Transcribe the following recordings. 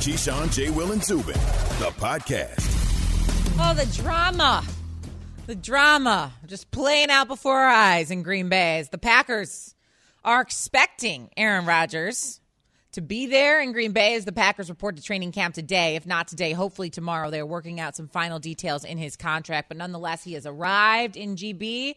Keyshawn, J. Will, and Zubin, the podcast. Oh, the drama. The drama just playing out before our eyes in Green Bay as the Packers are expecting Aaron Rodgers to be there in Green Bay as the Packers report to training camp today. If not today, hopefully tomorrow. They're working out some final details in his contract, but nonetheless, he has arrived in GB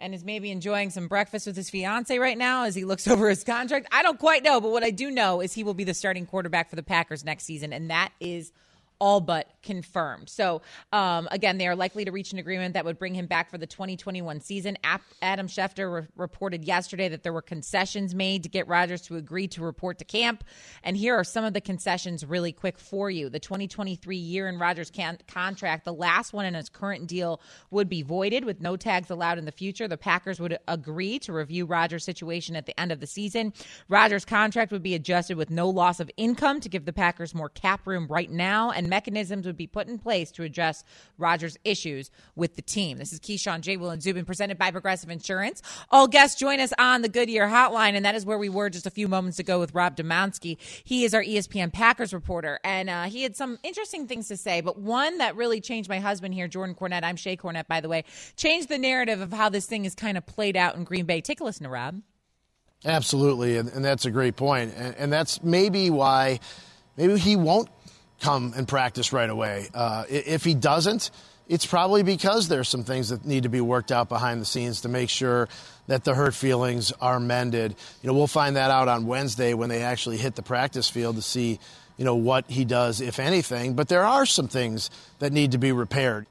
and is maybe enjoying some breakfast with his fiance right now as he looks over his contract. I don't quite know, but what I do know is he will be the starting quarterback for the Packers next season, and that is all but confirmed. So, um, again, they are likely to reach an agreement that would bring him back for the 2021 season. Adam Schefter re- reported yesterday that there were concessions made to get Rodgers to agree to report to camp. And here are some of the concessions really quick for you. The 2023 year in Rodgers' can- contract, the last one in his current deal, would be voided with no tags allowed in the future. The Packers would agree to review Rodgers' situation at the end of the season. Rodgers' contract would be adjusted with no loss of income to give the Packers more cap room right now and mechanisms would be put in place to address Rodgers' issues with the team. This is Keyshawn J. Will and Zubin presented by Progressive Insurance. All guests join us on the Goodyear Hotline, and that is where we were just a few moments ago with Rob Demovsky. He is our ESPN Packers reporter, and uh, he had some interesting things to say, but one that really changed my husband here, Jordan Cornett. I'm Shae Cornett, by the way, changed the narrative of how this thing is kind of played out in Green Bay. Take a listen to Rob. Absolutely, and, and that's a great point. And, and that's maybe why maybe he won't come and practice right away. Uh, if he doesn't, it's probably because there's some things that need to be worked out behind the scenes to make sure that the hurt feelings are mended. You know, we'll find that out on Wednesday when they actually hit the practice field to see, you know, what he does, if anything. But there are some things that need to be repaired.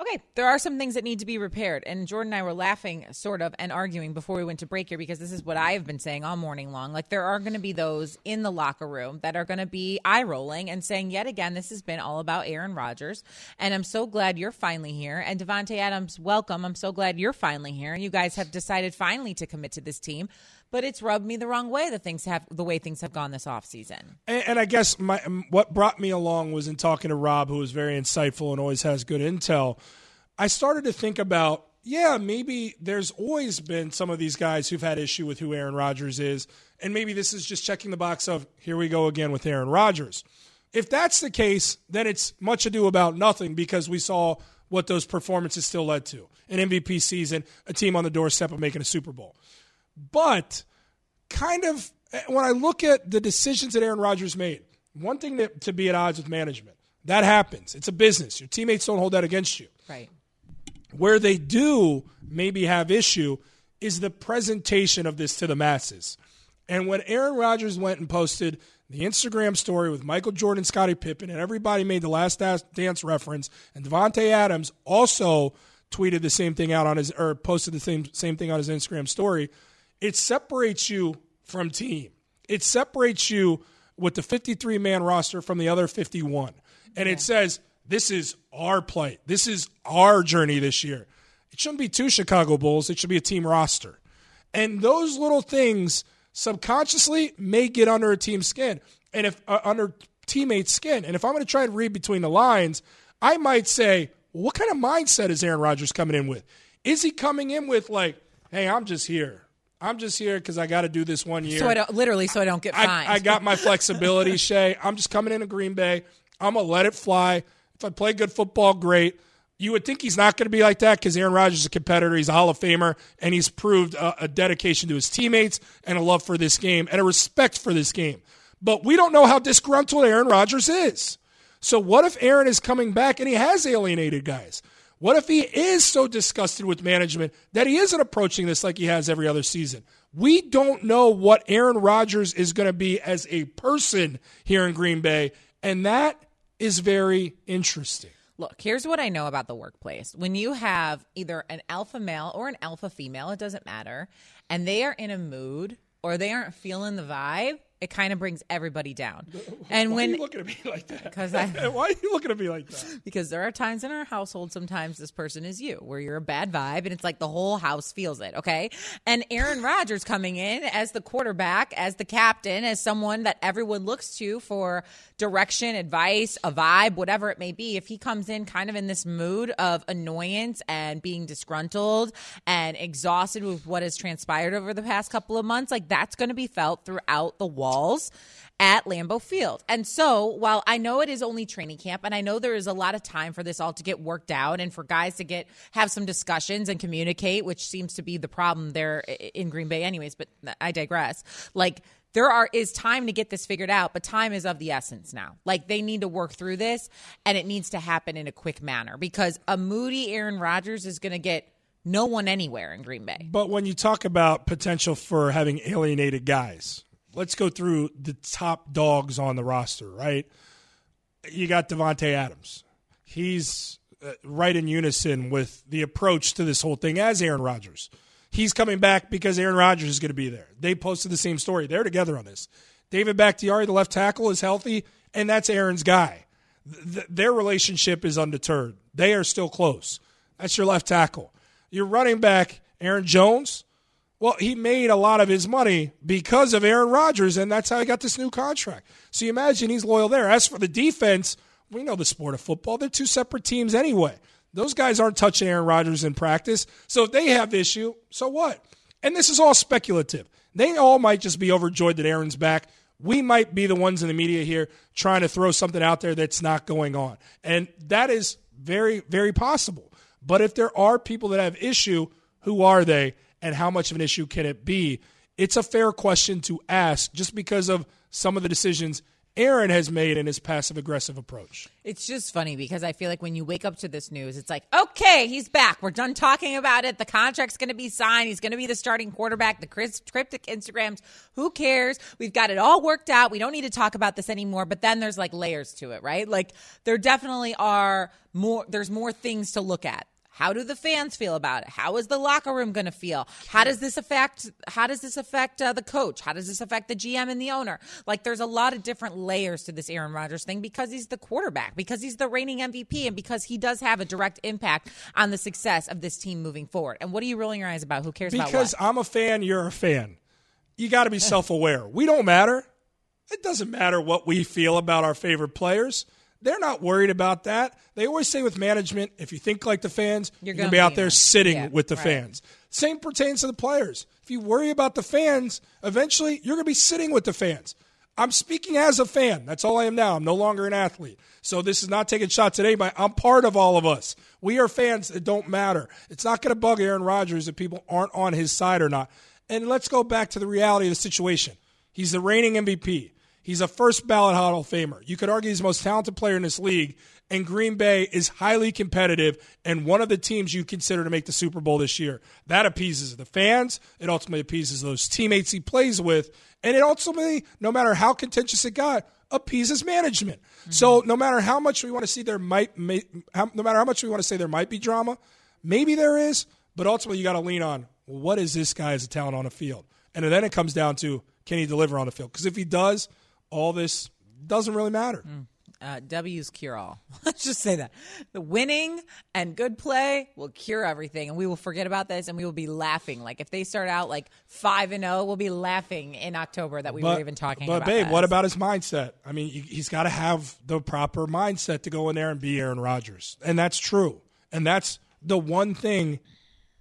Okay, there are some things that need to be repaired. And Jordan and I were laughing, sort of, and arguing before we went to break here because this is what I have been saying all morning long. Like, there are going to be those in the locker room that are going to be eye rolling and saying, yet again, this has been all about Aaron Rodgers. And I'm so glad you're finally here. And Davante Adams, welcome. I'm so glad you're finally here. And you guys have decided finally to commit to this team but it's rubbed me the wrong way the things have the way things have gone this offseason. And, and I guess my what brought me along was in talking to Rob, who was very insightful and always has good intel. I started to think about yeah, maybe there's always been some of these guys who've had issue with who Aaron Rodgers is, and maybe this is just checking the box of here we go again with Aaron Rodgers. If that's the case, then it's much ado about nothing because we saw what those performances still led to an MVP season, a team on the doorstep of making a Super Bowl. But kind of eh, when I look at the decisions that Aaron Rodgers made, one thing that, to be at odds with management. That happens. It's a business. Your teammates don't hold that against you. Right. Where they do maybe have issue is the presentation of this to the masses. And when Aaron Rodgers went and posted the Instagram story with Michael Jordan, Scottie Pippen, and everybody made the Last Dance reference, and Davante Adams also tweeted the same thing out on his or posted the same same thing on his Instagram story it separates you from team. It separates you with the 53 man roster from the other 51. And yeah. it says, this is our play. This is our journey this year. It shouldn't be two Chicago Bulls, it should be a team roster. And those little things subconsciously may get under a team's skin and if uh, under teammates' skin. And if I'm going to try and read between the lines, I might say, well, what kind of mindset is Aaron Rodgers coming in with? Is he coming in with like, hey, I'm just here. I'm just here because I got to do this one year. So I don't literally, so I don't get fined. I, I got my flexibility, Shae. I'm just coming into Green Bay. I'm gonna let it fly. If I play good football, great. You would think he's not going to be like that because Aaron Rodgers is a competitor. He's a Hall of Famer, and he's proved a, a dedication to his teammates and a love for this game and a respect for this game. But we don't know how disgruntled Aaron Rodgers is. So what if Aaron is coming back and he has alienated guys? What if he is so disgusted with management that he isn't approaching this like he has every other season? We don't know what Aaron Rodgers is going to be as a person here in Green Bay, and that is very interesting. Look, here's what I know about the workplace. When you have either an alpha male or an alpha female, it doesn't matter, and they are in a mood or they aren't feeling the vibe, it kind of brings everybody down. And why when are you looking at me like that? Because I why are you looking at me like that? Because there are times in our household, sometimes this person is you, where you're a bad vibe, and it's like the whole house feels it. Okay, and Aaron Rodgers coming in as the quarterback, as the captain, as someone that everyone looks to for direction, advice, a vibe, whatever it may be. If he comes in kind of in this mood of annoyance and being disgruntled and exhausted with what has transpired over the past couple of months, like that's going to be felt throughout the walls at Lambeau Field. And so, while I know it is only training camp and I know there is a lot of time for this all to get worked out and for guys to get have some discussions and communicate, which seems to be the problem there in Green Bay anyways, but I digress. Like there are is time to get this figured out, but time is of the essence now. Like they need to work through this and it needs to happen in a quick manner because a moody Aaron Rodgers is going to get no one anywhere in Green Bay. But when you talk about potential for having alienated guys, let's go through the top dogs on the roster, right? You got Davante Adams. He's uh, right in unison with the approach to this whole thing as Aaron Rodgers. He's coming back because Aaron Rodgers is going to be there. They posted the same story. They're together on this. David Bakhtiari, the left tackle, is healthy, and that's Aaron's guy. Th- their relationship is undeterred. They are still close. That's your left tackle. Your running back, Aaron Jones, well, he made a lot of his money because of Aaron Rodgers, and that's how he got this new contract. So you imagine he's loyal there. As for the defense, we know the sport of football. They're two separate teams anyway. Those guys aren't touching Aaron Rodgers in practice. So if they have issue, so what? And this is all speculative. They all might just be overjoyed that Aaron's back. We might be the ones in the media here trying to throw something out there that's not going on. And that is very, very possible. But if there are people that have issue, who are they? and how much of an issue can it be? It's a fair question to ask just because of some of the decisions Aaron has made in his passive aggressive approach. It's just funny because I feel like when you wake up to this news, it's like, okay, he's back. We're done talking about it. The contract's going to be signed. He's going to be the starting quarterback. The cryptic Instagrams, who cares? We've got it all worked out. We don't need to talk about this anymore. But then there's like layers to it, right? Like there definitely are more, there's more things to look at. How do the fans feel about it? How is the locker room going to feel? How does this affect? How does this affect uh, the coach? How does this affect the GM and the owner? Like, there's a lot of different layers to this Aaron Rodgers thing because he's the quarterback, because he's the reigning MVP, and because he does have a direct impact on the success of this team moving forward. And what are you rolling your eyes about? Who cares? Because I'm a fan, you're a fan. You got to be self-aware. We don't matter. It doesn't matter what we feel about our favorite players. They're not worried about that. They always say with management, if you think like the fans, you're, you're going to be out there sitting yeah, with the right. fans. Same pertains to the players. If you worry about the fans, eventually you're going to be sitting with the fans. I'm speaking as a fan. That's all I am now. I'm no longer an athlete. So this is not taking shots at anybody. I'm part of all of us. We are fans. It don't matter. It's not going to bug Aaron Rodgers if people aren't on his side or not. And let's go back to the reality of the situation. He's the reigning MVP. He's a first ballot Hall of Famer. You could argue he's the most talented player in this league, and Green Bay is highly competitive and one of the teams you consider to make the Super Bowl this year. That appeases the fans. It ultimately appeases those teammates he plays with, and it ultimately, no matter how contentious it got, appeases management. Mm-hmm. So no matter how much we want to see there might, may, how, no matter how much we want to say there might be drama, maybe there is, but ultimately you got to lean on what is this guy as a talent on the field, and then it comes down to can he deliver on the field? Because if he does all this doesn't really matter. Mm. Uh, W's cure all. Let's just say that. The winning and good play will cure everything, and we will forget about this and we will be laughing. Like if they start out like 5 and 0, we'll be laughing in October that we but, were even talking but about But, babe, what about his mindset? I mean, he's got to have the proper mindset to go in there and be Aaron Rodgers. And that's true. And that's the one thing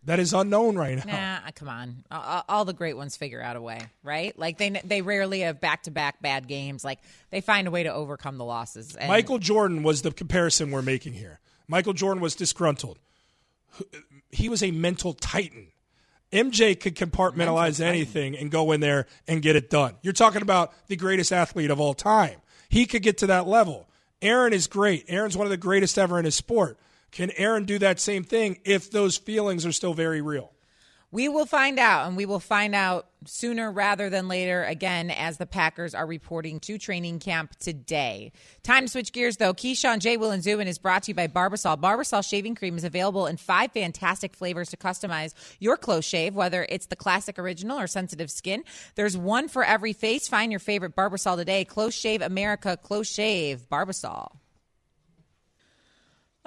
that is unknown right now. Nah, uh, come on. All, all, the great ones figure out a way, right? Like they they rarely have back to back bad games. Like they find a way to overcome the losses. And Michael Jordan was the comparison we're making here. Michael Jordan was disgruntled. He was a mental titan. MJ could compartmentalize anything and go in there and get it done. You're talking about the greatest athlete of all time. He could get to that level. Aaron is great. Aaron's one of the greatest ever in his sport. Can Aaron do that same thing if those feelings are still very real? We will find out, and we will find out sooner rather than later, again, as the Packers are reporting to training camp today. Time to switch gears, though. Keyshawn J. Will and Zubin is brought to you by Barbasol. Barbasol shaving cream is available in five fantastic flavors to customize your close shave, whether it's the classic original or sensitive skin. There's one for every face. Find your favorite Barbasol today. Close Shave America, Close Shave, Barbasol.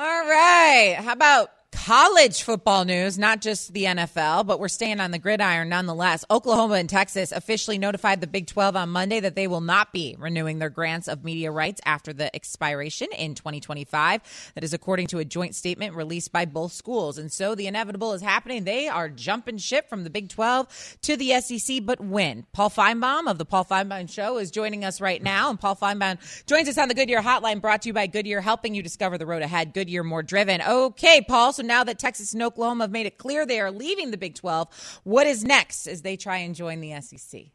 All right. How about college football news, not just the NFL, but we're staying on the gridiron nonetheless. Oklahoma and Texas officially notified the Big 12 on Monday that they will not be renewing their grants of media rights after the expiration in 2025. That is according to a joint statement released by both schools. And so the inevitable is happening. They are jumping ship from the Big 12 to the SEC, but when? Paul Finebaum of the Paul Finebaum Show is joining us right now. And Paul Finebaum joins us on the Goodyear Hotline brought to you by Goodyear, helping you discover the road ahead. Goodyear more driven. Okay, Paul. So now that Texas and Oklahoma have made it clear they are leaving the Big 12, what is next as they try and join the SEC?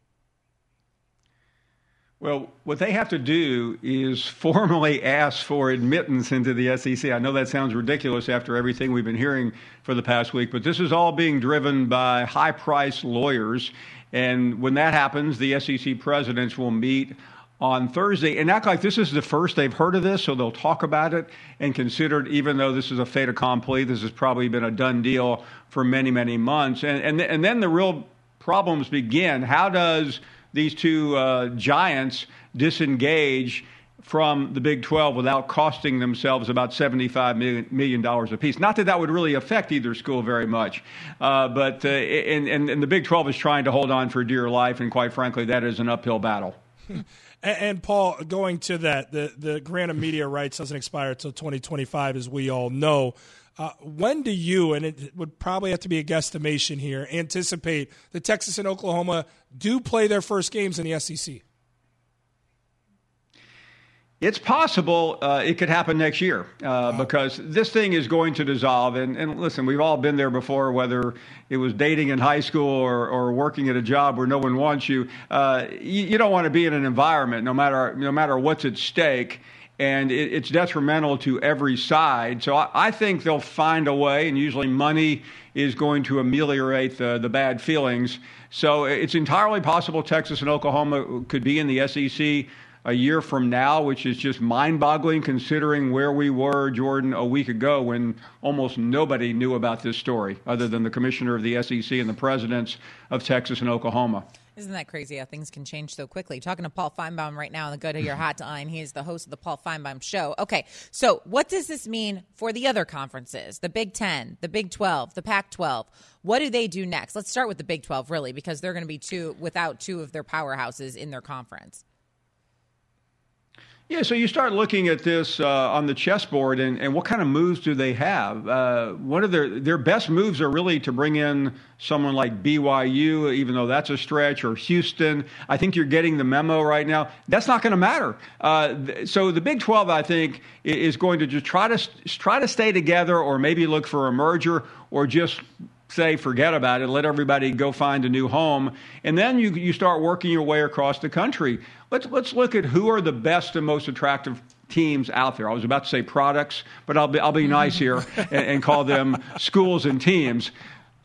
Well, what they have to do is formally ask for admittance into the SEC. I know that sounds ridiculous after everything we've been hearing for the past week, but this is all being driven by high priced lawyers. And when that happens, the SEC presidents will meet on Thursday and act like this is the first they've heard of this, so they'll talk about it and consider it, even though this is a fait accompli. This has probably been a done deal for many, many months. And, and, and then the real problems begin. How does these two uh, giants disengage from the Big 12 without costing themselves about $75 million apiece. Not that that would really affect either school very much, uh, but uh, and, and, and the Big 12 is trying to hold on for dear life, and quite frankly, that is an uphill battle. And, and, Paul, going to that, the the grant of media rights doesn't expire until 2025, as we all know. Uh, when do you, and it would probably have to be a guesstimation here, anticipate that Texas and Oklahoma do play their first games in the SEC? It's possible uh, it could happen next year uh, because this thing is going to dissolve. And, and, listen, we've all been there before, whether it was dating in high school or, or working at a job where no one wants you. Uh, you, you, don't want to be in an environment, no matter no matter what's at stake, and it, it's detrimental to every side. So I, I, think they'll find a way, and usually money is going to ameliorate the, the bad feelings. So it's entirely possible Texas and Oklahoma could be in the SEC a year from now, which is just mind boggling considering where we were, Jordan, a week ago when almost nobody knew about this story other than the commissioner of the SEC and the presidents of Texas and Oklahoma. Isn't that crazy how things can change so quickly? Talking to Paul Finebaum right now on the Goodyear Hotline. He is the host of the Paul Finebaum Show. Okay, so what does this mean for the other conferences? The Big Ten, the Big 12, the Pac 12. What do they do next? Let's start with the Big 12, really, because they're going to be two without two of their powerhouses in their conference. Yeah, so you start looking at this uh, on the chessboard, and, and what kind of moves do they have? Uh, one of their their best moves are really to bring in someone like BYU, even though that's a stretch, or Houston. I think you're getting the memo right now. That's not going to matter. Uh, th- so the Big 12, I think, is going to just try to try to stay together, or maybe look for a merger, or just say forget about it let everybody go find a new home and then you, you start working your way across the country let's, let's look at who are the best and most attractive teams out there i was about to say products but i'll be, I'll be nice here and, and call them schools and teams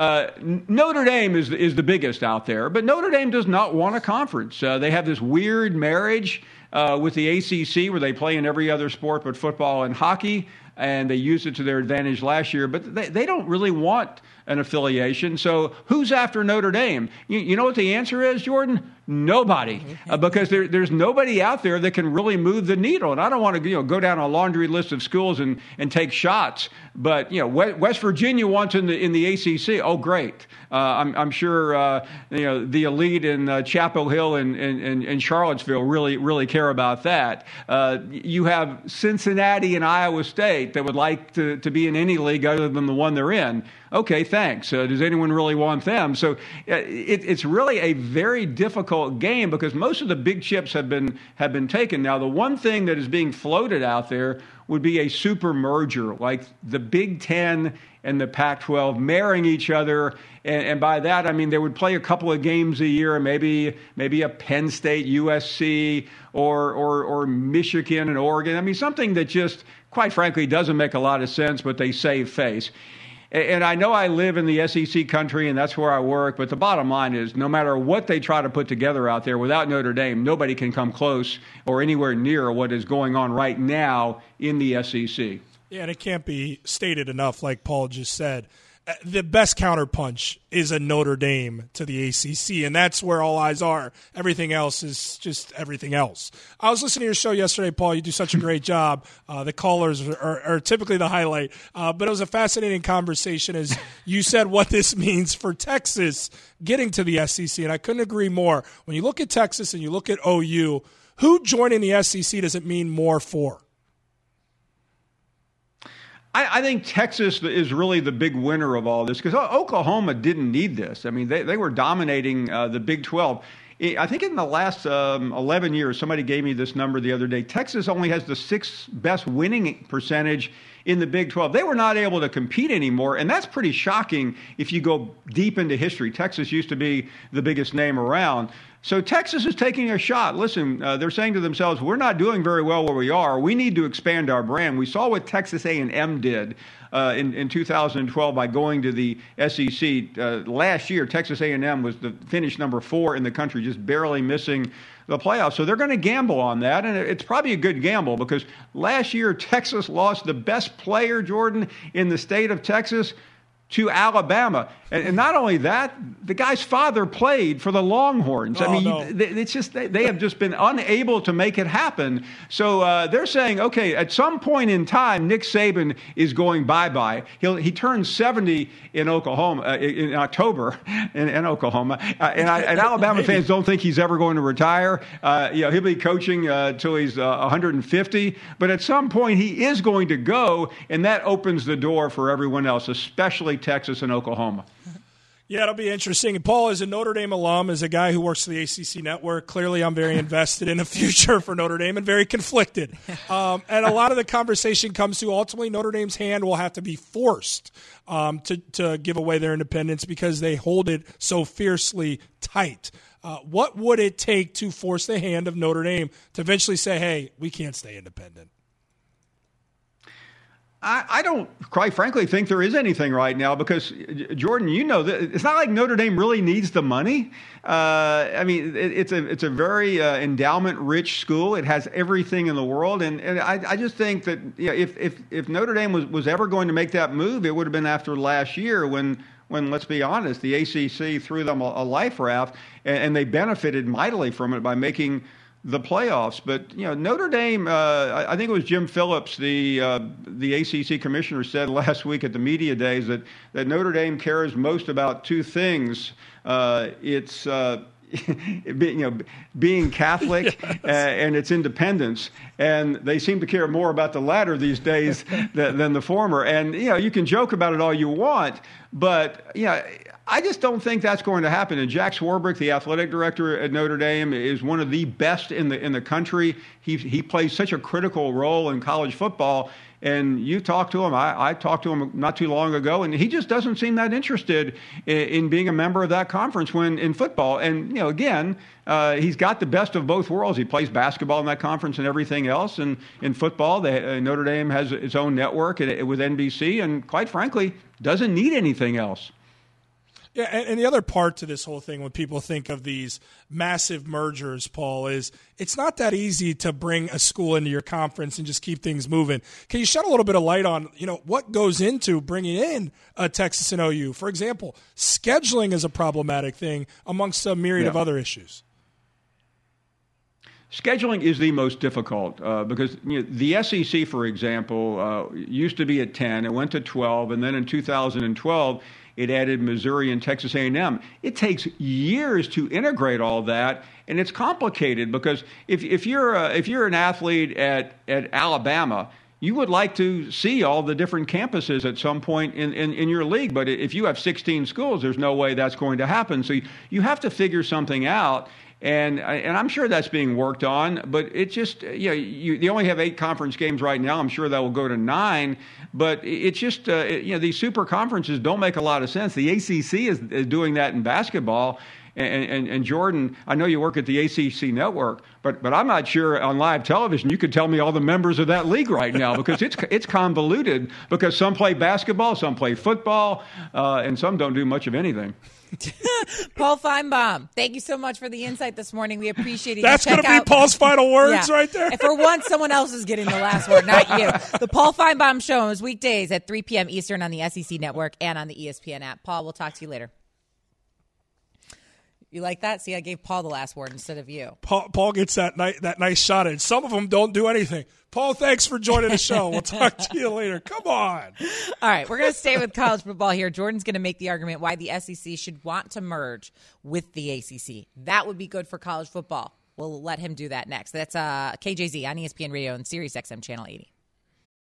uh, Notre Dame is, is the biggest out there, but Notre Dame does not want a conference. Uh, they have this weird marriage uh, with the ACC where they play in every other sport but football and hockey, and they used it to their advantage last year, but they, they don't really want an affiliation. So who's after Notre Dame? You, you know what the answer is, Jordan? Nobody, uh, because there, there's nobody out there that can really move the needle. And I don't want to you know go down a laundry list of schools and, and take shots. But you know West Virginia wants in the in the ACC. Oh great, uh, I'm, I'm sure uh, you know the elite in uh, Chapel Hill and, and, and, Charlottesville really really care about that. Uh, you have Cincinnati and Iowa State that would like to, to be in any league other than the one they're in. Okay, thanks. Uh, does anyone really want them? So it, it's really a very difficult difficult game because most of the big chips have been have been taken. Now, the one thing that is being floated out there would be a super merger, like the Big Ten and the Pac-12 marrying each other, and, and by that I mean they would play a couple of games a year, maybe maybe a Penn State, USC, or or or Michigan and Oregon. I mean something that just quite frankly doesn't make a lot of sense, but they save face. And I know I live in the SEC country and that's where I work, but the bottom line is no matter what they try to put together out there, without Notre Dame, nobody can come close or anywhere near what is going on right now in the SEC. Yeah, and it can't be stated enough, like Paul just said. The best counterpunch is a Notre Dame to the ACC, and that's where all eyes are. Everything else is just everything else. I was listening to your show yesterday, Paul. You do such a great job. Uh, the callers are, are, typically the highlight, uh, but it was a fascinating conversation as you said what this means for Texas getting to the SEC, and I couldn't agree more. When you look at Texas and you look at OU, who joining the SEC does it mean more for? I, I, think Texas is really the big winner of all this because Oklahoma didn't need this. I mean, they, they were dominating uh, the Big 12. I think in the last um, 11 years, somebody gave me this number the other day. Texas only has the sixth best winning percentage in the Big 12. They were not able to compete anymore, and that's pretty shocking if you go deep into history. Texas used to be the biggest name around. So Texas is taking a shot. Listen, uh, they're saying to themselves, "We're not doing very well where we are. We need to expand our brand." We saw what Texas A&M did uh, in, in 2012 by going to the SEC. Uh, last year, Texas A&M was the finished number four in the country, just barely missing the playoffs. So they're going to gamble on that, and it's probably a good gamble because last year Texas lost the best player, Jordan, in the state of Texas to Alabama. And, and, not only that, the guy's father played for the Longhorns. Oh, I mean, no. it's just they, they, have just been unable to make it happen. So uh, they're saying, okay, at some point in time, Nick Saban is going bye bye. He'll he turns 70 in Oklahoma uh, in October in, in Oklahoma, uh, and, I, and, Alabama fans don't think he's ever going to retire. Uh, you know, he'll be coaching until uh, he's 150, uh, but at some point he is going to go, and that opens the door for everyone else, especially Texas and Oklahoma. Yeah, it'll be interesting. Paul is a Notre Dame alum, is a guy who works for the ACC network. Clearly, I'm very invested in the future for Notre Dame and very conflicted. Um, and a lot of the conversation comes to ultimately Notre Dame's hand will have to be forced um, to, to give away their independence because they hold it so fiercely tight. Uh, what would it take to force the hand of Notre Dame to eventually say, hey, we can't stay independent? I, I, don't, quite frankly, think there is anything right now because, Jordan, you know, it's not like Notre Dame really needs the money. Uh, I mean, it, it's a it's a very uh, endowment rich school. It has everything in the world, and, and I, I just think that you know, if if if Notre Dame was, was ever going to make that move, it would have been after last year when when let's be honest, the ACC threw them a, a life raft, and, and they benefited mightily from it by making the playoffs. But you know, Notre Dame. Uh, I think it was Jim Phillips, the uh, the ACC commissioner, said last week at the media days that that Notre Dame cares most about two things. Uh, it's uh, you know, being Catholic yes. uh, and its independence. And they seem to care more about the latter these days than, than, the former. And, you know, you can joke about it all you want, but, you know, I just don't think that's going to happen. And Jack Swarbrick, the athletic director at Notre Dame, is one of the best in the in the country. He he plays such a critical role in college football. And you talked to him. I, I talked to him not too long ago, and he just doesn't seem that interested in, in being a member of that conference when in football. And you know, again, uh, he's got the best of both worlds. He plays basketball in that conference and everything else. And in football, they, uh, Notre Dame has its own network with NBC, and quite frankly, doesn't need anything else. Yeah, and, and, the other part to this whole thing when people think of these massive mergers, Paul, is it's not that easy to bring a school into your conference and just keep things moving. Can you shed a little bit of light on, you know, what goes into bringing in a Texas and OU? For example, scheduling is a problematic thing amongst a myriad yeah. of other issues. Scheduling is the most difficult uh, because you know, the SEC, for example, uh, used to be at 10, it went to 12, and then in 2012 it added Missouri and Texas A&M. It takes years to integrate all that, and it's complicated because if, if you're a, if you're an athlete at at Alabama, you would like to see all the different campuses at some point in, in, in, your league. But if you have 16 schools, there's no way that's going to happen. So you, you have to figure something out and and I'm sure that's being worked on. But it just you know you, you only have eight conference games right now. I'm sure that will go to nine. But it's just uh, you know these super conferences don't make a lot of sense. The ACC is, is doing that in basketball. And, and, and, Jordan, I know you work at the ACC network, but, but I'm not sure on live television you could tell me all the members of that league right now because it's, it's convoluted because some play basketball, some play football, uh, and some don't do much of anything. Paul Finebaum, thank you so much for the insight this morning. We appreciate it. That's going to be Paul's final words yeah. right there. And for once, someone else is getting the last word, not you. The Paul Finebaum Show is weekdays at 3 p.m. Eastern on the SEC Network and on the ESPN app. Paul, we'll talk to you later. You like that? See, I gave Paul the last word instead of you. Paul, Paul gets that nice, that nice shot in. Some of them don't do anything. Paul, thanks for joining the show. We'll talk to you later. Come on. All right, we're going to stay with college football here. Jordan's going to make the argument why the SEC should want to merge with the ACC. That would be good for college football. We'll let him do that next. That's uh, KJZ on ESPN Radio and Sirius XM Channel 80.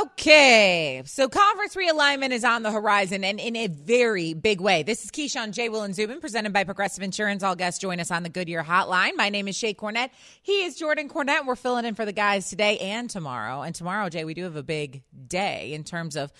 Okay, so conference realignment is on the horizon and in a very big way. This is Keyshawn J. Will and Zubin, presented by Progressive Insurance. All guests join us on the Goodyear Hotline. My name is Shae Cornett. He is Jordan Cornett. We're filling in for the guys today and tomorrow. And tomorrow, Jay, we do have a big day in terms of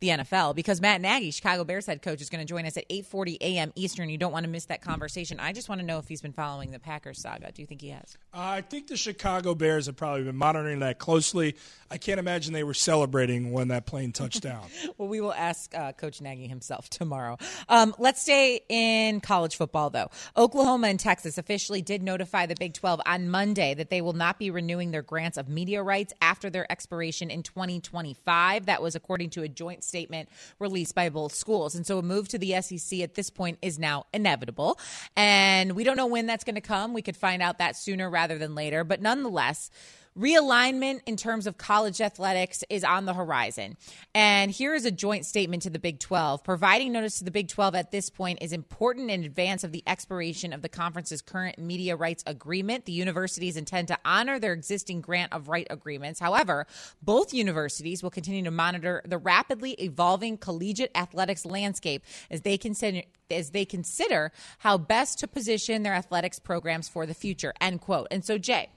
the NFL because Matt Nagy, Chicago Bears head coach, is going to join us at 8:40 a.m. Eastern. You don't want to miss that conversation. I just want to know if he's been following the Packers saga. Do you think he has? Uh, I think the Chicago Bears have probably been monitoring that closely. I can't imagine they were celebrating when that plane touched down. well, we will ask uh, Coach Nagy himself tomorrow. Um, let's stay in college football, though. Oklahoma and Texas officially did notify the Big 12 on Monday that they will not be renewing their grants of media rights after their expiration in 2025. That was according to a joint statement released by both schools. And so a move to the SEC at this point is now inevitable. And we don't know when that's going to come. We could find out that sooner rather than later. But nonetheless, realignment in terms of college athletics is on the horizon. And here is a joint statement to the Big 12. Providing notice to the Big 12 at this point is important in advance of the expiration of the conference's current media rights agreement. The universities intend to honor their existing grant of right agreements. However, both universities will continue to monitor the rapidly evolving collegiate athletics landscape as they consider as they consider how best to position their athletics programs for the future. End quote. And so, Jay,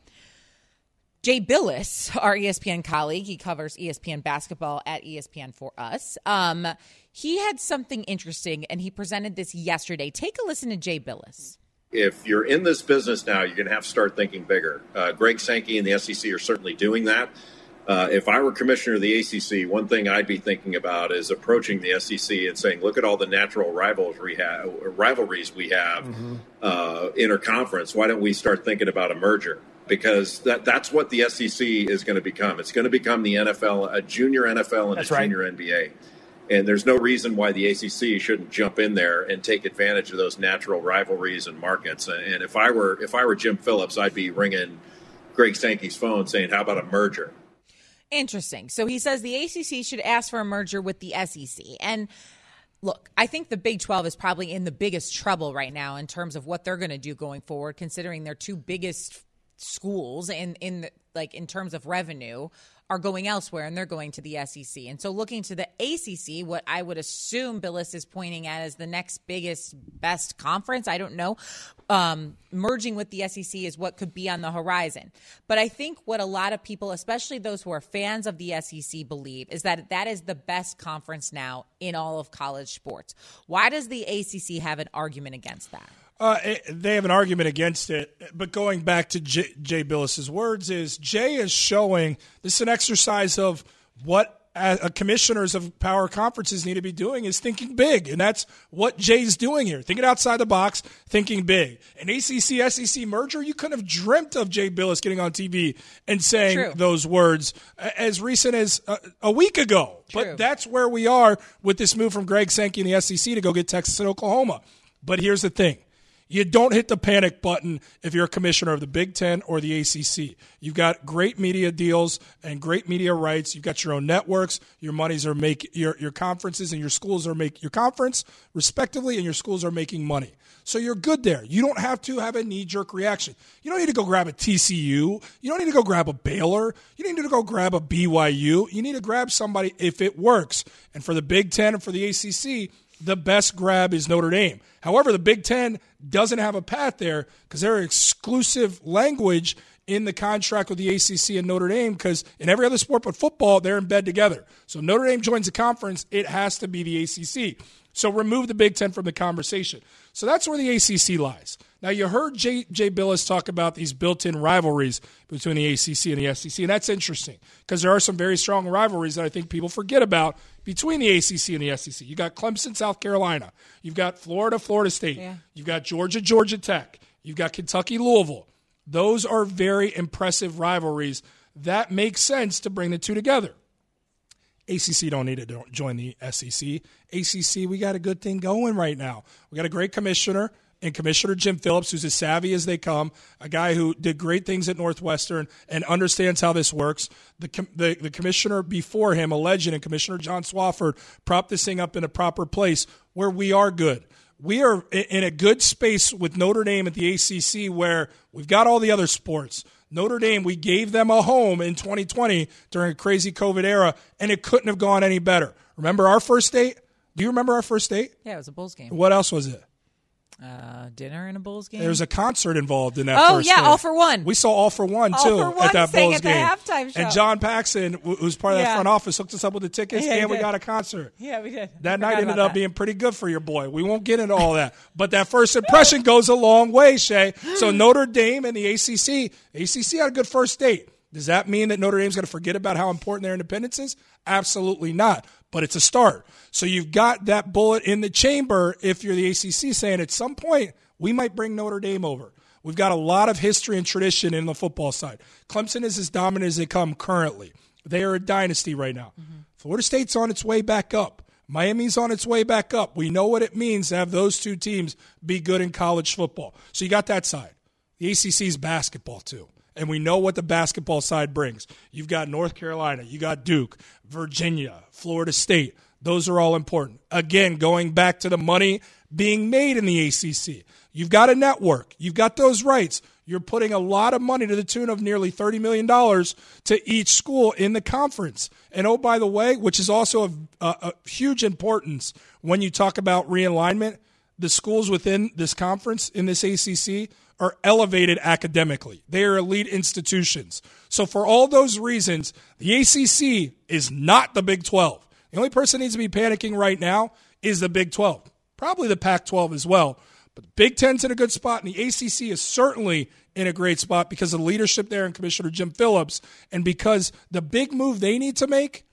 Jay Bilas, our ESPN colleague, he covers ESPN basketball at ESPN for us. Um, he had something interesting and he presented this yesterday. Take a listen to Jay Bilas. If you're in this business now, you're going to have to start thinking bigger. Uh, Greg Sankey and the SEC are certainly doing that. Uh, if I were commissioner of the ACC, one thing I'd be thinking about is approaching the SEC and saying, "Look at all the natural rivalries, have, rivalries we have mm-hmm. uh, interconference. Why don't we start thinking about a merger?" Because that that's what the SEC is going to become. It's going to become the NFL, a junior NFL and that's a right. junior NBA. And there's no reason why the ACC shouldn't jump in there and take advantage of those natural rivalries and markets. And if I were if I were Jim Phillips, I'd be ringing Greg Sankey's phone saying, "How about a merger?" Interesting. So he says the ACC should ask for a merger with the SEC. And look, I think the Big 12 is probably in the biggest trouble right now in terms of what they're going to do going forward, considering their two biggest schools in in like in terms of revenue are going elsewhere and they're going to the SEC. And so looking to the ACC, what I would assume Bilas is pointing at as the next biggest best conference, I don't know, um, merging with the SEC is what could be on the horizon. But I think what a lot of people, especially those who are fans of the SEC believe is that that is the best conference now in all of college sports. Why does the ACC have an argument against that? Uh, it, they have an argument against it, but going back to Jay, Jay Bilas's words, is Jay is showing this is an exercise of what uh, commissioners of power conferences need to be doing is thinking big, and that's what Jay's doing here. Thinking outside the box, thinking big. An ACC SEC merger, you couldn't have dreamt of Jay Bilas getting on TV and saying True. those words as recent as a, a week ago. True. But that's where we are with this move from Greg Sankey and the SEC to go get Texas and Oklahoma. But here's the thing. You don't hit the panic button if you're a commissioner of the Big Ten or the ACC. You've got great media deals and great media rights. You've got your own networks. Your monies are make your your conferences and your schools are make your conference respectively, and your schools are making money. So you're good there. You don't have to have a knee jerk reaction. You don't need to go grab a TCU. You don't need to go grab a Baylor. You need to go grab a BYU. You need to grab somebody if it works. And for the Big Ten and for the ACC, the best grab is Notre Dame. However, the Big Ten doesn't have a path there because there are exclusive language in the contract with the ACC and Notre Dame because in every other sport but football, they're in bed together. So Notre Dame joins the conference, it has to be the ACC. So remove the Big Ten from the conversation. So that's where the ACC lies. Now, you heard Jay, Jay Bilas talk about these built in rivalries between the ACC and the SEC, and that's interesting because there are some very strong rivalries that I think people forget about between the ACC and the SEC. You got Clemson, South Carolina. You've got Florida, Florida State. Yeah. You've got Georgia, Georgia Tech. You've got Kentucky, Louisville. Those are very impressive rivalries that make sense to bring the two together. ACC don't need to join the SEC. ACC, we got a good thing going right now. We got a great commissioner and Commissioner Jim Phillips, who's as savvy as they come, a guy who did great things at Northwestern and understands how this works. The, com- the, the commissioner before him, a legend, and Commissioner John Swofford, propped this thing up in a proper place where we are good. We are in a good space with Notre Dame at the ACC where we've got all the other sports. Notre Dame, we gave them a home in 2020 during a crazy COVID era, and it couldn't have gone any better. Remember our first date? Do you remember our first date? Yeah, it was a Bulls game. What else was it? Uh, dinner in a Bulls game. There's a concert involved in that. Oh, yeah. All for One. We saw all for one All too for One at that Bulls at game. halftime show. And John Paxson, wh- who's part of that front office, hooked us up with the tickets, Yeah, and we did. got a concert. yeah, we did. That night ended up that. being pretty good for your boy. We won't get into all that, but that first impression goes a long way, Shae. So Notre Dame and the ACC, ACC had a good first date. Does that mean that Notre Dame's going to forget about how important their independence is? Absolutely not. But it's a start. So you've got that bullet in the chamber if you're the ACC saying at some point we might bring Notre Dame over. We've got a lot of history and tradition in the football side. Clemson is as dominant as they come currently. They are a dynasty right now. Mm-hmm. Florida State's on its way back up. Miami's on its way back up. We know what it means to have those two teams be good in college football. So you got that side. The ACC's basketball too. And we know what the basketball side brings. You've got North Carolina, you got Duke, Virginia, Florida State. Those are all important. Again, going back to the money being made in the ACC. You've got a network. You've got those rights. You're putting a lot of money to the tune of nearly $30 million to each school in the conference. And oh, by the way, which is also of uh, a huge importance when you talk about realignment, the schools within this conference, in this ACC, are elevated academically. They are elite institutions. So, for all those reasons, the ACC is not the Big 12. The only person needs to be panicking right now is the Big 12, probably the Pac 12 as well. But the Big Ten's in a good spot, and the ACC is certainly in a great spot because of the leadership there and Commissioner Jim Phillips, and because the big move they need to make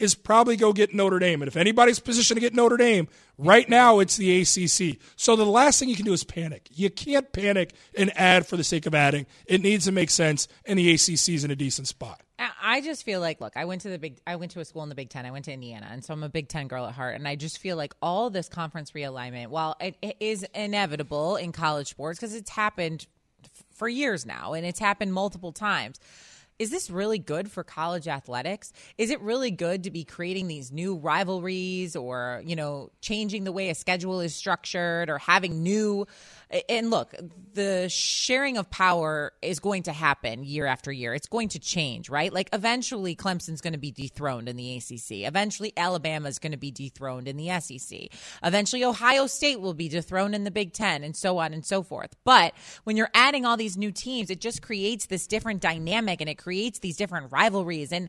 is probably go get Notre Dame. And if anybody's positioned to get Notre Dame, right now it's the ACC. So the last thing you can do is panic. You can't panic and add for the sake of adding. It needs to make sense, and the ACC is in a decent spot. I- just feel like, look, I went to the big, I went to a school in the Big Ten. I went to Indiana, and so I'm a Big Ten girl at heart. And I just feel like all this conference realignment, while it, is inevitable in college sports because it's happened for years now, and it's happened multiple times. Is this really good for college athletics? Is it really good to be creating these new rivalries or, you know, changing the way a schedule is structured or having new and look, the sharing of power is going to happen year after year. It's going to change, right? Like eventually Clemson's going to be dethroned in the ACC. Eventually Alabama's going to be dethroned in the SEC. Eventually Ohio State will be dethroned in the Big 10 and so on and so forth. But when you're adding all these new teams, it just creates this different dynamic and it creates these different rivalries and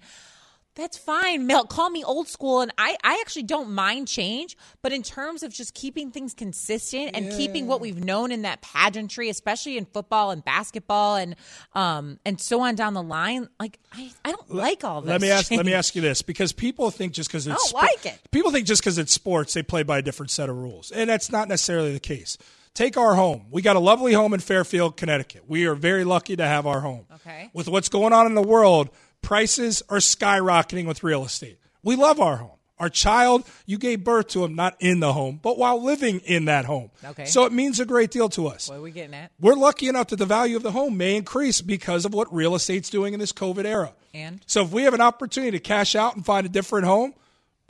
That's fine. Mel, call me old school, and I, I actually don't mind change. But in terms of just keeping things consistent and keeping what we've known in that pageantry, especially in football and basketball and um and so on down the line, like I, I don't like all this. Let me ask. Let me ask you this, because people think just because I it's like it. People think just because it's sports, they play by a different set of rules, and that's not necessarily the case. Take our home. We got a lovely home in Fairfield, Connecticut. We are very lucky to have our home. Okay. With what's going on in the world, prices are skyrocketing with real estate. We love our home. Our child, you gave birth to him not in the home, but while living in that home. Okay. So it means a great deal to us. What are we getting at? We're lucky enough that the value of the home may increase because of what real estate's doing in this COVID era. And? so, if we have an opportunity to cash out and find a different home,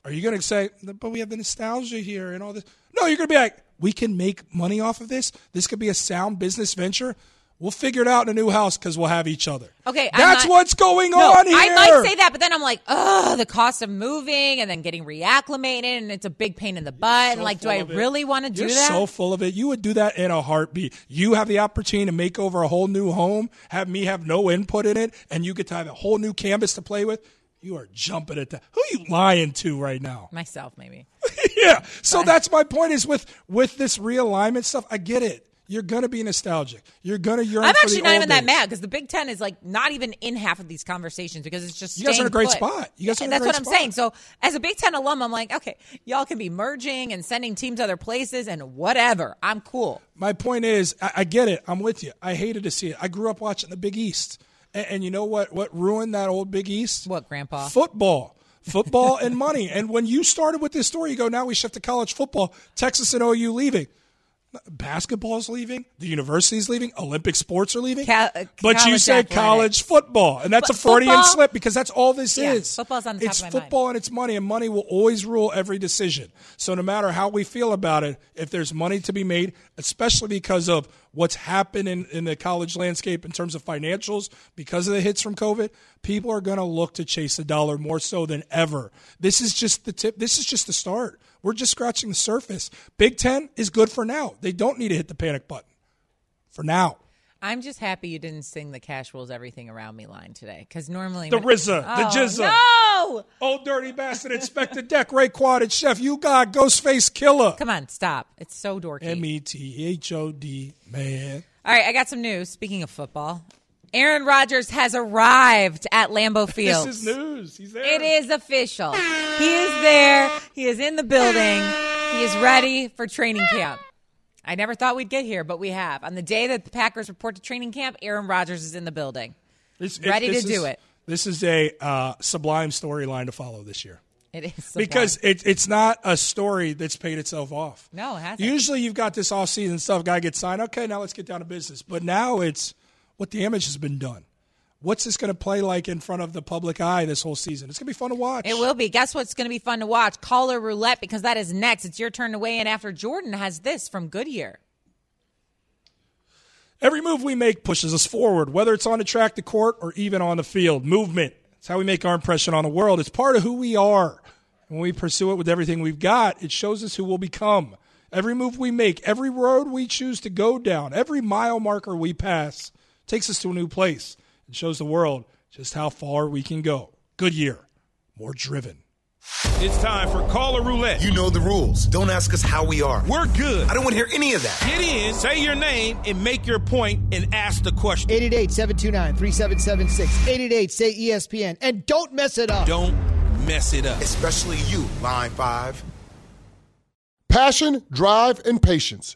are you going to say, "But we have the nostalgia here and all this"? No, you're going to be like, "We can make money off of this. This could be a sound business venture. We'll figure it out in a new house because we'll have each other." Okay, that's not- what's going No, on here. I might say that, but then I'm like, oh, the cost of moving and then getting reacclimated, and it's a big pain in the butt. and so like, do I really want to do that? so full of it. You would do that in a heartbeat. You have the opportunity to make over a whole new home, have me have no input in it, and you get to have a whole new canvas to play with. You are jumping at that. Who are you lying to right now? Myself, maybe. yeah. So that's my point. Is with with this realignment stuff. I get it. You're gonna be nostalgic. You're gonna yearn. I'm actually not even that mad because the Big Ten is like not even in half of these conversations because it's just You guys are in a great put. spot. You guys are in a That's what I'm saying. So as a Big Ten alum, I'm like, okay, y'all can be merging and sending teams other places and whatever. I'm cool. My point is, I, I get it. I'm with you. I hated to see it. I grew up watching the Big East, and, and you know what? What ruined that old Big East? What, Grandpa? Football. Football and money. And when you started with this story, you go, now we shift to college football. Texas and OU leaving. Basketball's leaving. The university's leaving. Olympic sports are leaving. But you said athletic. college football, and that's But a Freudian football- slip because that's all this Yeah, is. football's on the it's my mind. football and it's money, and money will always rule every decision. So no matter how we feel about it, if there's money to be made, especially because of what's happened in, in the college landscape in terms of financials, because of the hits from COVID, people are going to look to chase the dollar more so than ever. This is just the tip. This is just the start. We're just scratching the surface. Big Ten is good for now. They don't need to hit the panic button for now. I'm just happy you didn't sing the cash rules everything around me line today because normally The RZA, the Oh, GZA. No, Old dirty bastard, Inspectah Deck, Raekwon, chef. You got Ghostface Killah. come on, stop. It's so dorky. M E T H O D, man. All right, I got some news. Speaking of football, Aaron Rodgers has arrived at Lambeau Field. This is news. He's there. It is official. He is there. He is in the building. He is ready for training camp. I never thought we'd get here, but we have. On the day that the Packers report to training camp, Aaron Rodgers is in the building. This- ready to this do it. This is a uh, sublime storyline to follow this year It is sublime. because it, it's not a story that's paid itself off. No, it hasn't. Usually you've got this off-season stuff. Guy gets signed. Okay, now let's get down to business. But now it's what damage has been done. What's this going to play like in front of the public eye this whole season? It's going to be fun to watch. It will be. Guess what's going to be fun to watch? Caller roulette because that is next. It's your turn to weigh in after Jordan has this from Goodyear. Every move we make pushes us forward, whether it's on the track, the court, or even on the field. Movement. It's how we make our impression on the world. It's part of who we are. When we pursue it with everything we've got, it shows us who we'll become. Every move we make, every road we choose to go down, every mile marker we pass takes us to a new place. and shows the world just how far we can go. Goodyear, more driven. It's time for Caller Roulette. You know the rules. Don't ask us how we are. We're good. I don't want to hear any of that. Get in, say your name, and make your point and ask the question. 888-729-3776. 888 say ESPN. And don't mess it up. Don't mess it up. Especially you, line five. Passion, drive, and patience.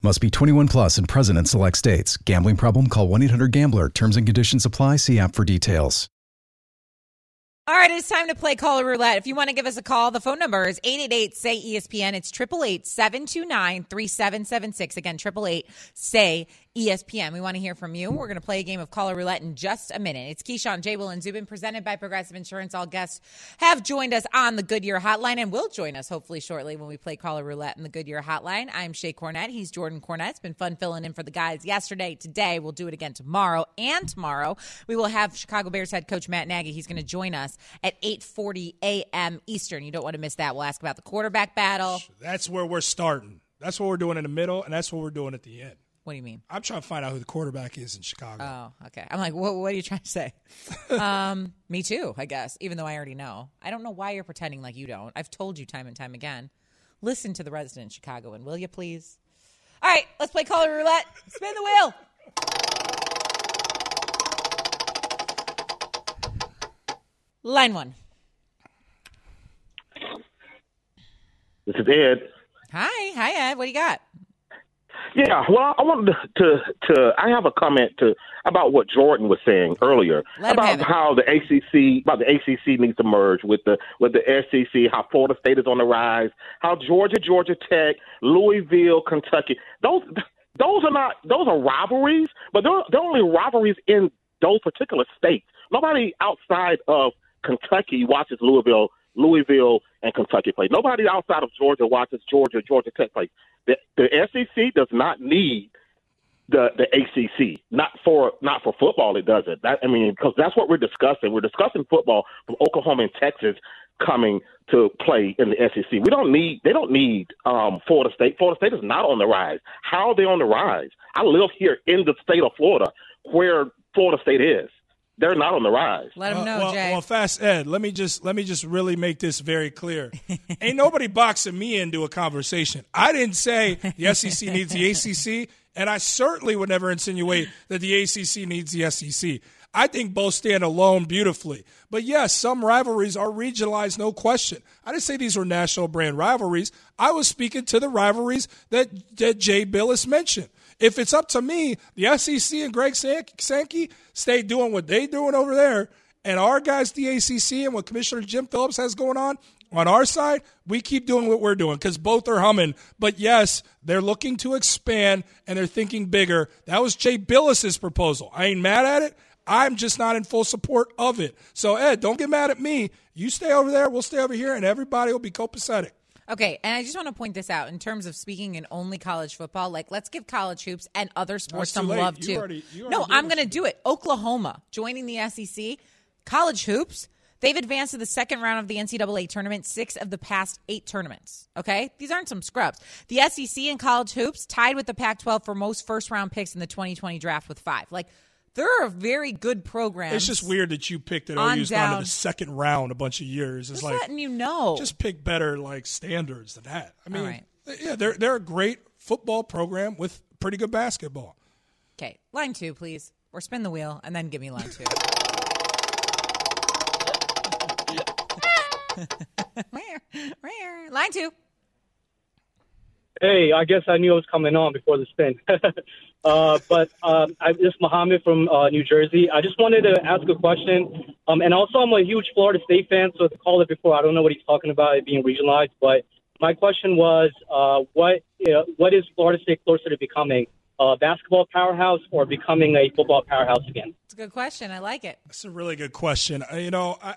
Must be 21 plus and present in select states. Gambling problem? Call 1 800 GAMBLER. Terms and conditions apply. See app for details. All right, it's time to play Caller Roulette. If you want to give us a call, the phone number is 888 say ESPN. It's 888 729 3776. Again, 888 say ESPN. We want to hear from you. We're going to play a game of Caller Roulette in just a minute. It's Keyshawn, J. Will, and Zubin presented by Progressive Insurance. All guests have joined us on the Goodyear Hotline and will join us hopefully shortly when we play Caller Roulette in the Goodyear Hotline. I'm Shae Cornette. He's Jordan Cornette. It's been fun filling in for the guys yesterday, today. We'll do it again tomorrow. And tomorrow, we will have Chicago Bears head coach Matt Nagy. He's going to join us at 8.40 a.m. Eastern. You don't want to miss that. We'll ask about the quarterback battle. That's where we're starting. That's what we're doing in the middle, and that's what we're doing at the end. What do you mean? I'm trying to find out who the quarterback is in Chicago. Oh, okay. I'm like, what, what are you trying to say? um, me too, I guess, even though I already know. I don't know why you're pretending like you don't. I've told you time and time again. Listen to the resident Chicagoan, will you please? All right, let's play Caller Roulette. Spin the wheel. Line one. This is Ed. Hi, hi Ed. What do you got? Yeah, well, I wanted to, to to I have a comment to about what Jordan was saying earlier Let about how the ACC about the ACC needs to merge with the with the SEC, how Florida State is on the rise, how Georgia, Georgia Tech, Louisville, Kentucky, those those are not those are rivalries, but they're, they're only rivalries in those particular states. Nobody outside of Kentucky watches Louisville, Louisville, and Kentucky play. Nobody outside of Georgia watches Georgia, Georgia Tech play. The, the SEC does not need the the ACC. Not for not for football, it doesn't. That I mean, because that's what we're discussing. We're discussing football from Oklahoma and Texas coming to play in the SEC. We don't need they don't need um, Florida State. Florida State is not on the rise. How are they on the rise? I live here in the state of Florida, where Florida State is. They're not on the rise. Let him Uh, know, well, Jay. well, fast Ed, let me just let me just really make this very clear. Ain't nobody boxing me into a conversation. I didn't say the SEC needs the ACC, and I certainly would never insinuate that the ACC needs the SEC. I think both stand alone beautifully. But yes, some rivalries are regionalized, no question. I didn't say these were national brand rivalries. I was speaking to the rivalries that, that Jay Bilas mentioned. If it's up to me, the SEC and Greg San- Sankey stay doing what they're doing over there, and our guys, the ACC, and what Commissioner Jim Phillips has going on on our side, we keep doing what we're doing because both are humming. But yes, they're looking to expand and they're thinking bigger. That was Jay Bilas's proposal. I ain't mad at it. I'm just not in full support of it. So Ed, don't get mad at me. You stay over there, we'll stay over here, and everybody will be copacetic. Okay, and I just want to point this out in terms of speaking in only college football. Like, let's give college hoops and other sports some late. love You too. already- no, I'm going to do it. Oklahoma joining the SEC, college hoops. They've advanced to the second round of the NCAA tournament, six of the past eight tournaments. Okay, these aren't some scrubs. The SEC and college hoops tied with the Pac-12 for most first-round picks in the 2020 draft with five. Like, there are a very good programs. It's just weird that you picked it. Oh, on OU's gone to the second round a bunch of years. It's Just like letting you know. just pick better like standards than that. I mean, All right. yeah, they're they're a great football program with pretty good basketball. Okay, line two, please. Or spin the wheel and then give me line two. line two. Hey, I guess I knew it was coming on before the spin. uh, but um, I, this is Mohammed from uh, New Jersey. I just wanted to ask a question. Um, and also, I'm a huge Florida State fan, so to call it before, I don't know what he's talking about, it being regionalized. But my question was, uh, what you know, what is Florida State closer to becoming? A basketball powerhouse or becoming a football powerhouse again? It's a good question. I like it. That's a really good question. Uh, You know, I,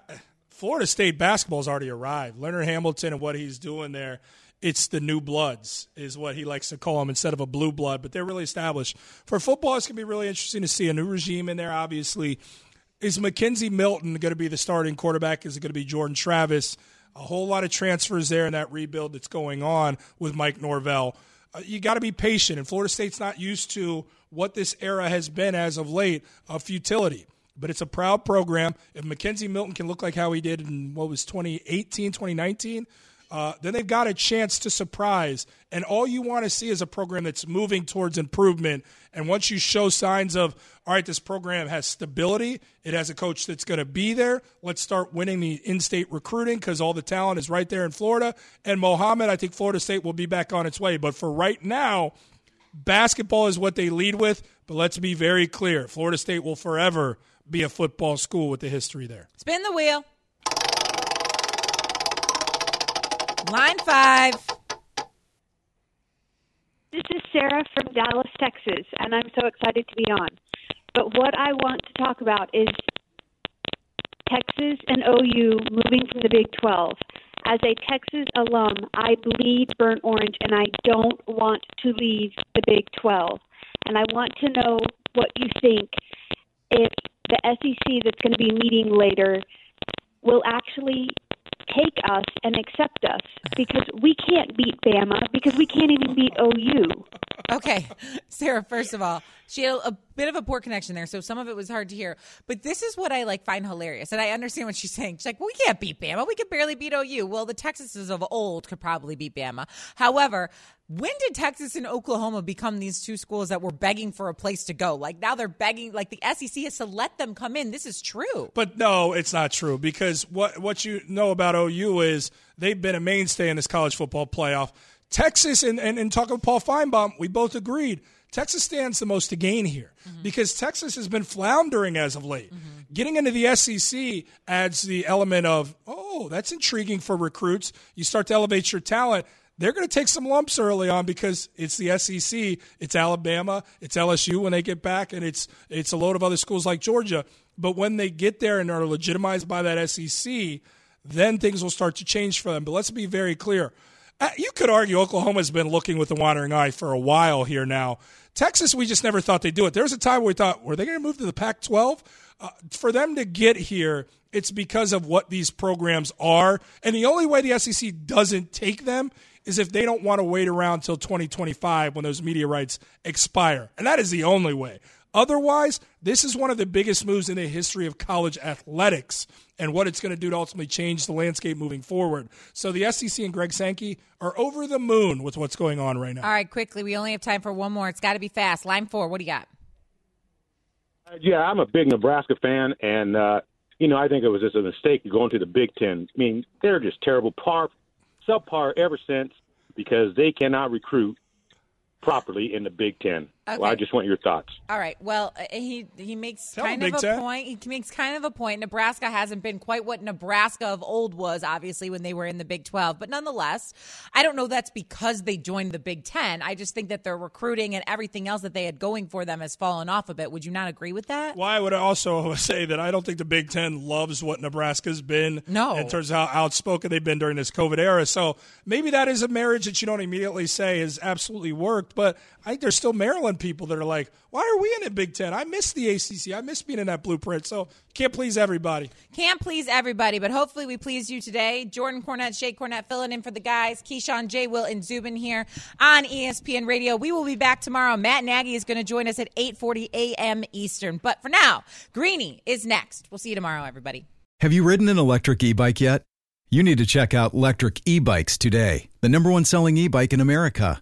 Florida State basketball's already arrived. Leonard Hamilton and what he's doing there, it's the new bloods, is what he likes to call them instead of a blue blood. But they're really established. For football, it's going to be really interesting to see a new regime in there. Obviously, is McKenzie Milton going to be the starting quarterback? Is it going to be Jordan Travis? A whole lot of transfers there in that rebuild that's going on with Mike Norvell. uh, you got to be patient. And Florida State's not used to what this era has been as of late of futility. But it's a proud program. If McKenzie Milton can look like how he did in what was 2018, 2019, uh, then they've got a chance to surprise. And all you want to see is a program that's moving towards improvement. And once you show signs of, all right, this program has stability, it has a coach that's going to be there, let's start winning the in state recruiting because all the talent is right there in Florida. And Mohammed, I think Florida State will be back on its way. But for right now, basketball is what they lead with. But let's be very clear Florida State will forever be a football school with the history there. Spin the wheel. Line five. This is Sarah from Dallas, Texas, and I'm so excited to be on. But what I want to talk about is Texas and OU moving from the Big 12. As a Texas alum, I bleed burnt orange, and I don't want to leave the Big 12. And I want to know what you think if the SEC that's going to be meeting later will actually take us and accept us because we can't beat Bama because we can't even beat OU. Okay, Sarah, first of all, she had a bit of a poor connection there, so some of it was hard to hear. But this is what I like find hilarious, and I understand what she's saying. She's like, "We can't beat Bama. We could barely beat OU." Well, the Texases of old could probably beat Bama. However, when did Texas and Oklahoma become these two schools that were begging for a place to go? Like now they're begging, like the SEC has to let them come in. This is true. But no, it's not true because what what you know about OU is they've been a mainstay in this college football playoff. Texas and, and, and talking Paul Finebaum, we both agreed Texas stands the most to gain here mm-hmm. because Texas has been floundering as of late. Mm-hmm. Getting into the SEC adds the element of, oh, that's intriguing for recruits. You start to elevate your talent. They're going to take some lumps early on because it's the SEC, it's Alabama, it's LSU when they get back, and it's it's a load of other schools like Georgia. But when they get there and are legitimized by that SEC, then things will start to change for them. But let's be very clear. Uh, you could argue Oklahoma's been looking with a wandering eye for a while here now. Texas, we just never thought they'd do it. There was a time where we thought, were they going to move to the Pac 12? Uh, for them to get here, it's because of what these programs are. And the only way the SEC doesn't take them is if they don't want to wait around until 2025 when those media rights expire. And that is the only way. Otherwise, this is one of the biggest moves in the history of college athletics and what it's going to do to ultimately change the landscape moving forward. So the SEC and Greg Sankey are over the moon with what's going on right now. All right, quickly. We only have time for one more. It's got to be fast. Line four. What do you got? Uh, yeah, I'm a big Nebraska fan, and uh, you know I think it was just a mistake going to the Big Ten. I mean, they're just terrible, par, subpar ever since because they cannot recruit properly in the Big Ten. Okay. Well, I just want your thoughts. All right. Well, uh, he he makes Tell kind of a Ten. point. He makes kind of a point. Nebraska hasn't been quite what Nebraska of old was, obviously, when they were in the Big Twelve. But nonetheless, I don't know that's because they joined the Big Ten. I just think that their recruiting and everything else that they had going for them has fallen off a bit. Would you not agree with that? Well, I would also say that I don't think the Big Ten loves what Nebraska's been. No. In terms of how outspoken they've been during this COVID era. So maybe that is a marriage that you don't immediately say has absolutely worked. But I think there's still Maryland people that are like, why are we in the Big Ten? I miss the ACC. I miss being in that blueprint. So can't please everybody. Can't please everybody, but hopefully we please you today. Jordan Cornette, Shae Cornette filling in for the guys. Keyshawn, J. Will, and Zubin here on ESPN Radio. We will be back tomorrow. Matt Nagy is going to join us at 8:40 a.m. Eastern. But for now, Greeny is next. We'll see you tomorrow, everybody. Have you ridden an electric e-bike yet? You need to check out Lectric eBikes today, the number one selling e-bike in America.